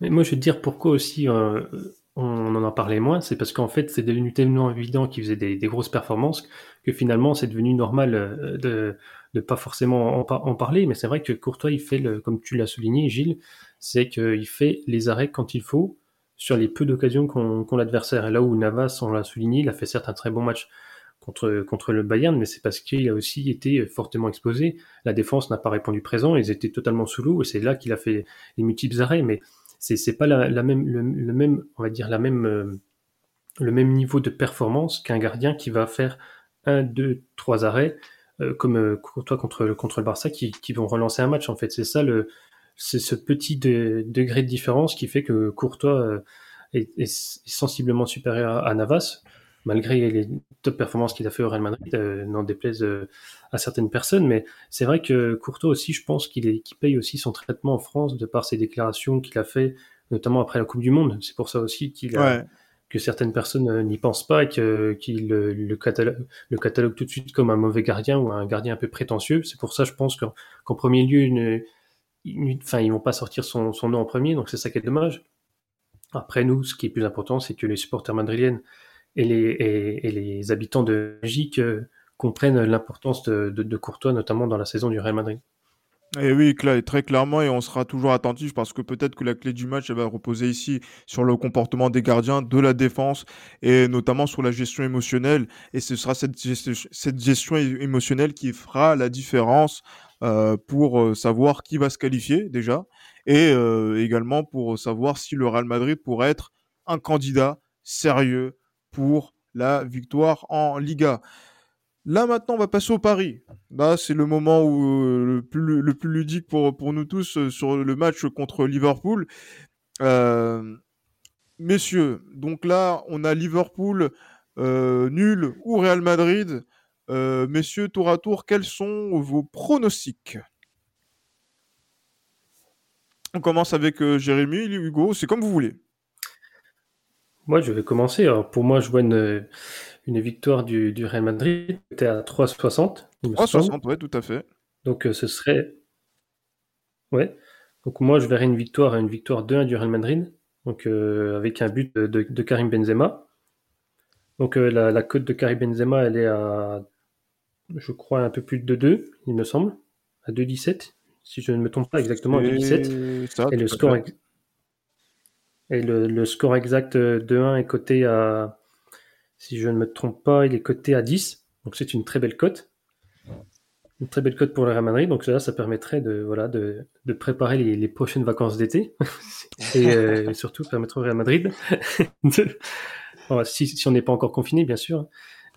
Speaker 3: Mais moi, je veux te dire pourquoi aussi euh, on en a parlé moins. C'est parce qu'en fait, c'est devenu tellement évident qu'il faisait des, des, grosses performances que finalement, c'est devenu normal euh, de pas forcément en, parler, mais c'est vrai que Courtois, il fait, le, comme tu l'as souligné, Gilles, c'est qu'il fait les arrêts quand il faut sur les peu d'occasions qu'ont l'adversaire. Et là où Navas, on l'a souligné, il a fait certes un très bon match contre, le Bayern, mais c'est parce qu'il a aussi été fortement exposé. La défense n'a pas répondu présent, ils étaient totalement sous l'eau, et c'est là qu'il a fait les multiples arrêts. Mais c'est pas la, même, le, même, on va dire la même, euh, le même niveau de performance qu'un gardien qui va faire un, deux, trois arrêts, comme euh, toi contre, contre le Barça, qui, qui vont relancer un match. En fait, c'est ça le, c'est ce petit degré de différence qui fait que Courtois est, est sensiblement supérieur à Navas malgré les top performances qu'il a fait au Real Madrid, euh, n'en déplaise euh, à certaines personnes. Mais c'est vrai que Courtois aussi, je pense qu'il paye aussi son traitement en France de par ses déclarations qu'il a fait, notamment après la Coupe du Monde. C'est pour ça aussi qu'il que certaines personnes euh, n'y pensent pas et qu'il le, catalogue, le catalogue tout de suite comme un mauvais gardien ou un gardien un peu prétentieux. C'est pour ça, je pense qu'en premier lieu, une, enfin, ils vont pas sortir son, nom en premier, donc c'est ça qui est dommage. Après, nous, ce qui est plus important, c'est que les supporters les, et, les habitants de Belgique euh, comprennent l'importance de, de, Courtois, notamment dans la saison du Real Madrid.
Speaker 2: Et oui, très clairement, et on sera toujours attentif parce que peut-être que la clé du match va reposer ici sur le comportement des gardiens, de la défense et notamment sur la gestion émotionnelle. Et ce sera cette, gestion émotionnelle qui fera la différence euh, pour euh, savoir qui va se qualifier déjà et également pour savoir si le Real Madrid pourrait être un candidat sérieux pour la victoire en Liga. Là maintenant, on va passer au pari. Là, c'est le moment euh, le, plus, ludique pour, pour nous tous euh, sur le match contre Liverpool. Euh, messieurs, donc là, on a Liverpool nul ou Real Madrid. messieurs, tour à tour, quels sont vos pronostics? On commence avec Jérémy, Hugo, c'est comme vous voulez.
Speaker 3: Moi, je vais commencer. Alors, pour moi, je vois une, une victoire du, du Real Madrid. C'était à 3,60.
Speaker 2: 3,60, oui, tout à fait.
Speaker 3: Donc, euh, ce serait. Ouais. Donc, moi, je verrais une victoire, une victoire 2-1 du Real Madrid. Donc, euh, avec un but de, de, Karim Benzema. Donc, euh, la, la, cote de Karim Benzema, elle est à, je crois, un peu plus de 2, il me semble. À 2,17. Si je ne me trompe pas exactement, à 2,17. Et le score, et le, score exact de 1 est coté à, si je ne me trompe pas, il est coté à 10. Donc c'est une très belle cote. Une très belle cote pour le Real Madrid. Donc ça, ça permettrait de, voilà, de, de préparer les, les, prochaines vacances d'été. et euh, surtout permettre au Real Madrid de, si, si, on n'est pas encore confiné, bien sûr.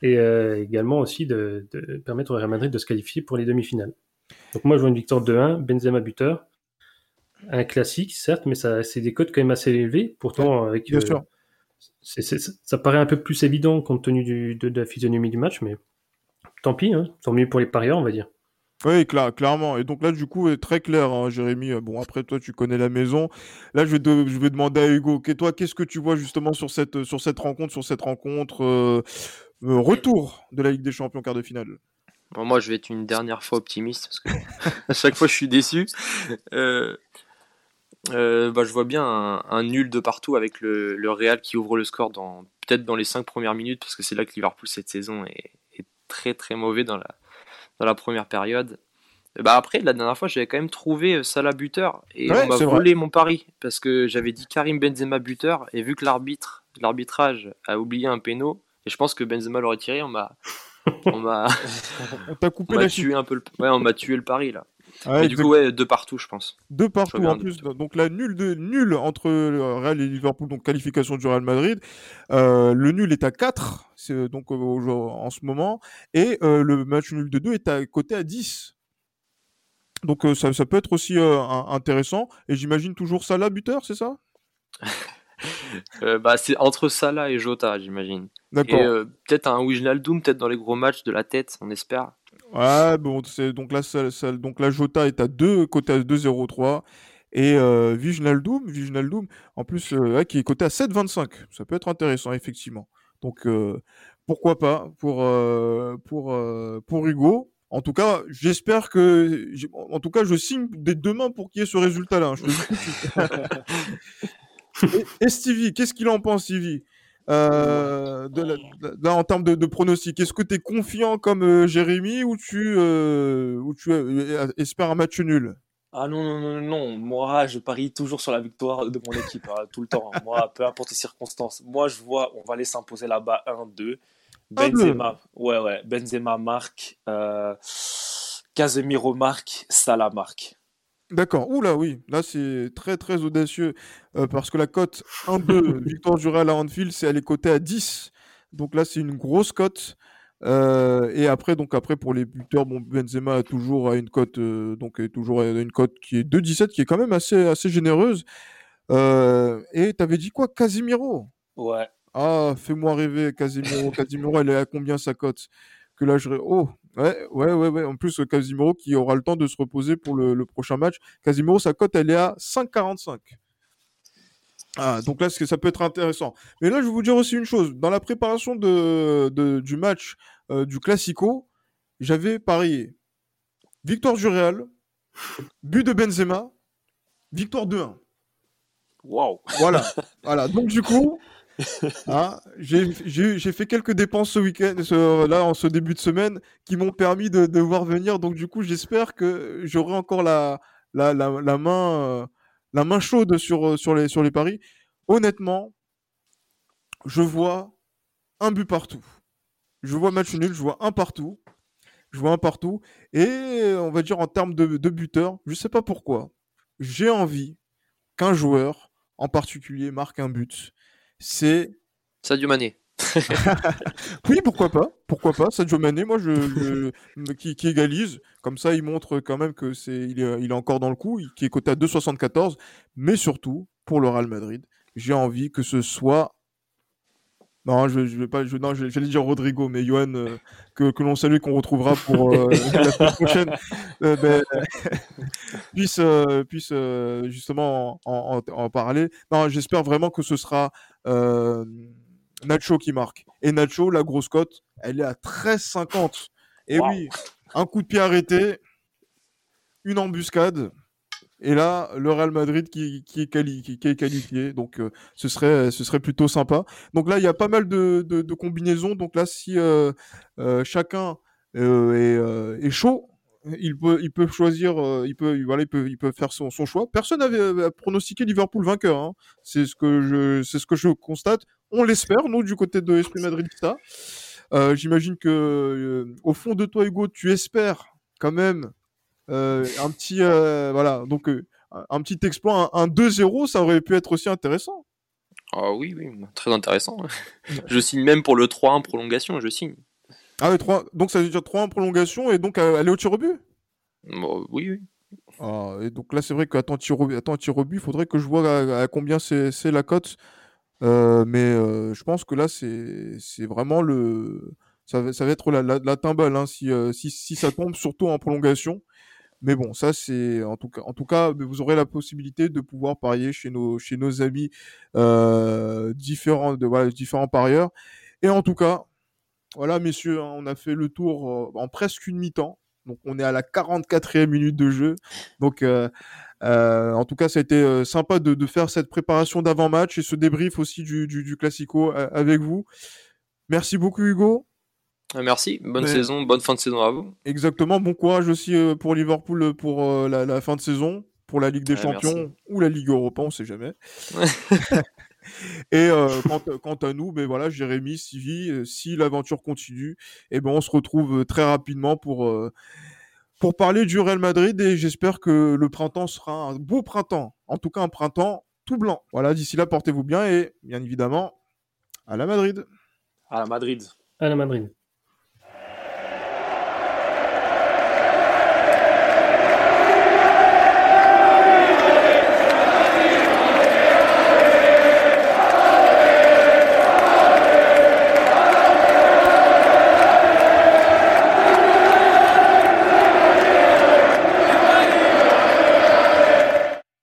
Speaker 3: Et euh, également aussi de, de, permettre au Real Madrid de se qualifier pour les demi-finales. Donc moi, je vois une victoire de 1, Benzema buteur un classique, certes, mais ça, c'est des codes quand même assez élevés. Pourtant, avec,
Speaker 2: Bien euh, sûr.
Speaker 3: Ça paraît un peu plus évident compte tenu du, de, la physionomie du match, mais tant pis, hein, tant mieux pour les parieurs, on va dire.
Speaker 2: Oui, clairement. Et donc là, du coup, très clair, hein, Jérémy. Bon, après, toi, tu connais la maison. Là, je vais, je vais demander à Hugo, toi, qu'est-ce que tu vois justement sur cette, sur cette rencontre, sur cette rencontre euh, euh, retour de la Ligue des Champions quart de finale?
Speaker 5: Bon, Moi, je vais être une dernière fois optimiste, parce que à chaque fois, je suis déçu. Euh, euh, bah, je vois bien un, nul de partout avec le, le, Real qui ouvre le score dans peut-être dans les 5 premières minutes parce que c'est là que Liverpool cette saison est, très très mauvais dans la, dans la première période. bah après, la dernière fois, j'avais quand même trouvé euh, Salah buteur et on m'a volé mon pari parce que j'avais dit Karim Benzema buteur et vu que l'arbitre, l'arbitrage a oublié un péno et je pense que Benzema l'aurait tiré, on m'a on m'a
Speaker 2: coupé
Speaker 5: tué un peu le... ouais, on m'a tué le pari là. Ah du coup, ouais, deux partout, je pense.
Speaker 2: Deux partout en plus. Donc là, nul, de, nul entre Real et Liverpool, donc qualification du Real Madrid. Euh, le nul est à 4 c'est donc euh, en ce moment. Et euh, le match nul de 2 est à côté à 10. Donc ça, ça, peut être aussi intéressant. Et j'imagine toujours Salah buteur, c'est ça?
Speaker 5: Bah, C'est entre Salah et Jota, j'imagine. D'accord. peut-être un Wijnaldum, peut-être dans les gros matchs de la tête, on espère.
Speaker 2: Ouais, bon, c'est donc là, ça, donc la Jota est à 2, côté à 2,03. Et euh, Viginaldoom, en plus, euh, qui est coté à 7,25. Ça peut être intéressant, effectivement. Donc, euh, pourquoi pas pour, euh, pour, pour Hugo. En tout cas, j'espère que. En tout cas, je signe dès demain pour qu'il y ait ce résultat-là. Hein, et, et, Stevie, qu'est-ce qu'il en pense, Stevie? Euh, de la- de- là, en termes de, de pronostic, est-ce que tu es confiant comme euh, Jérémy ou tu, euh, ou tu euh, espères un match nul?
Speaker 4: Ah non, non, non, non. Moi, je parie toujours sur la victoire de mon équipe, hein, tout le temps. Moi, peu importe les circonstances. Moi, je vois, on va aller s'imposer là-bas 1-2.
Speaker 2: 1-2.
Speaker 4: Benzema, ouais, ouais. Benzema marque. Casemiro marque. Salah marque.
Speaker 2: D'accord. Oula, oui. Là, c'est très, très audacieux euh, parce que la cote 1-2, victoire du Real à Anfield, c'est elle est cotée à 10. Donc là, c'est une grosse cote. Euh, et après, donc après pour les buteurs, bon, Benzema a toujours une cote, euh, donc est toujours une cote qui est 2-17, qui est quand même assez, assez généreuse. Et t'avais dit quoi, Casimiro?
Speaker 4: Ouais.
Speaker 2: Ah, fais-moi rêver, Casimiro. Casimiro, elle est à combien sa cote? Que là, je... Oh, ouais, ouais, ouais, ouais. En plus, euh, Casimiro qui aura le temps de se reposer pour le, le prochain match. Casimiro, sa cote, elle est à 5,45. Ah, donc là, ça peut être intéressant. Mais là, je vais vous dire aussi une chose. Dans la préparation de, de- du match euh, du Classico, j'avais parié victoire du Real, but de Benzema, victoire 2-1.
Speaker 4: Waouh.
Speaker 2: Voilà, voilà. Donc du coup, hein, j'ai fait quelques dépenses ce week-end, là en ce début de semaine, qui m'ont permis de, voir venir. Donc du coup, j'espère que j'aurai encore la, euh, main chaude sur, euh, sur, les, paris. Honnêtement, je vois un but partout. Je vois match nul, je vois un partout. Je vois un partout. Et on va dire en termes de, de buteur, je sais pas pourquoi, j'ai envie qu'un joueur en particulier marque un but. C'est
Speaker 5: Sadio Mané.
Speaker 2: oui, pourquoi pas, pourquoi pas. Sadio Mané, moi, je, je- qui, qui égalise, comme ça, il montre quand même que c'est, il est, il est encore dans le coup, qui est coté à 2,74. Mais surtout, pour le Real Madrid, j'ai envie que ce soit. Non, je, je vais pas, je, non, j'allais dire Rodrigo, mais Johan, euh, que, que l'on salue, qu'on retrouvera pour euh, la semaine prochaine, euh, ben, puisse, puisse justement en, en- en parler. Non, j'espère vraiment que ce sera Nacho qui marque. Et Nacho, la grosse cote, elle est à 13,50. Et
Speaker 4: Wow.
Speaker 2: oui, un coup de pied arrêté, une embuscade. Et là, le Real Madrid qui, est, qualifié. Donc, euh, ce, serait, ce serait plutôt sympa. Donc là, il y a pas mal de, combinaisons. Donc là, si euh, euh, chacun est, chaud, il peut, il peut choisir, il peut, voilà, il peut, il peut faire son, choix. Personne n'avait pronostiqué Liverpool vainqueur. hein. C'est ce que je, ce que je constate. On l'espère, nous, du côté de Esprit Madridista. J'imagine que, au fond de toi, Hugo, tu espères quand même un petit, euh, voilà, donc euh, un petit exploit, un, un 2-0, ça aurait pu être aussi intéressant.
Speaker 5: Ah oui, oui, très intéressant. je signe même pour le 3-1 prolongation, je signe.
Speaker 2: Ah, ouais, 3, donc ça veut dire 3 en prolongation et donc euh, aller au tir au but?
Speaker 5: Bon, oui, oui.
Speaker 2: Ah, et donc là, c'est vrai qu'à temps tir au but, il faudrait que je vois à, à combien c'est la cote. Euh, mais euh, je pense que là, c'est c'est vraiment le. Ça va, ça va être la, la, la timbale hein, si, euh, si, si ça tombe, surtout en prolongation. Mais bon, ça, c'est. En tout cas, en tout cas, vous aurez la possibilité de pouvoir parier chez nos, chez nos amis euh, différents, de, voilà, différents parieurs. Et en tout cas, voilà, messieurs, hein, on a fait le tour euh, en presque une mi-temps. Donc, on est à la 44e minute de jeu. Donc, euh, en tout cas, ça a été sympa de, faire cette préparation d'avant-match et ce débrief aussi du, du, Classico avec vous. Merci beaucoup, Hugo.
Speaker 5: Ah, Merci, bonne
Speaker 2: Mais-
Speaker 5: saison, bonne fin de saison à vous.
Speaker 2: Exactement. Bon courage aussi euh, pour Liverpool euh, pour euh, la, la fin de saison, pour la Ligue des
Speaker 5: Ouais,
Speaker 2: Champions
Speaker 5: merci.
Speaker 2: ou la Ligue Europa, on sait jamais. Et euh, quant, quant à nous, ben voilà, Jérémy, Sylvie, euh, si l'aventure continue, et ben on se retrouve euh, très rapidement pour euh, pour parler du Real Madrid et j'espère que le printemps sera un beau printemps, en tout cas un printemps tout blanc. Voilà, d'ici là, portez-vous bien et bien évidemment à la Madrid.
Speaker 4: À la Madrid.
Speaker 3: À la Madrid.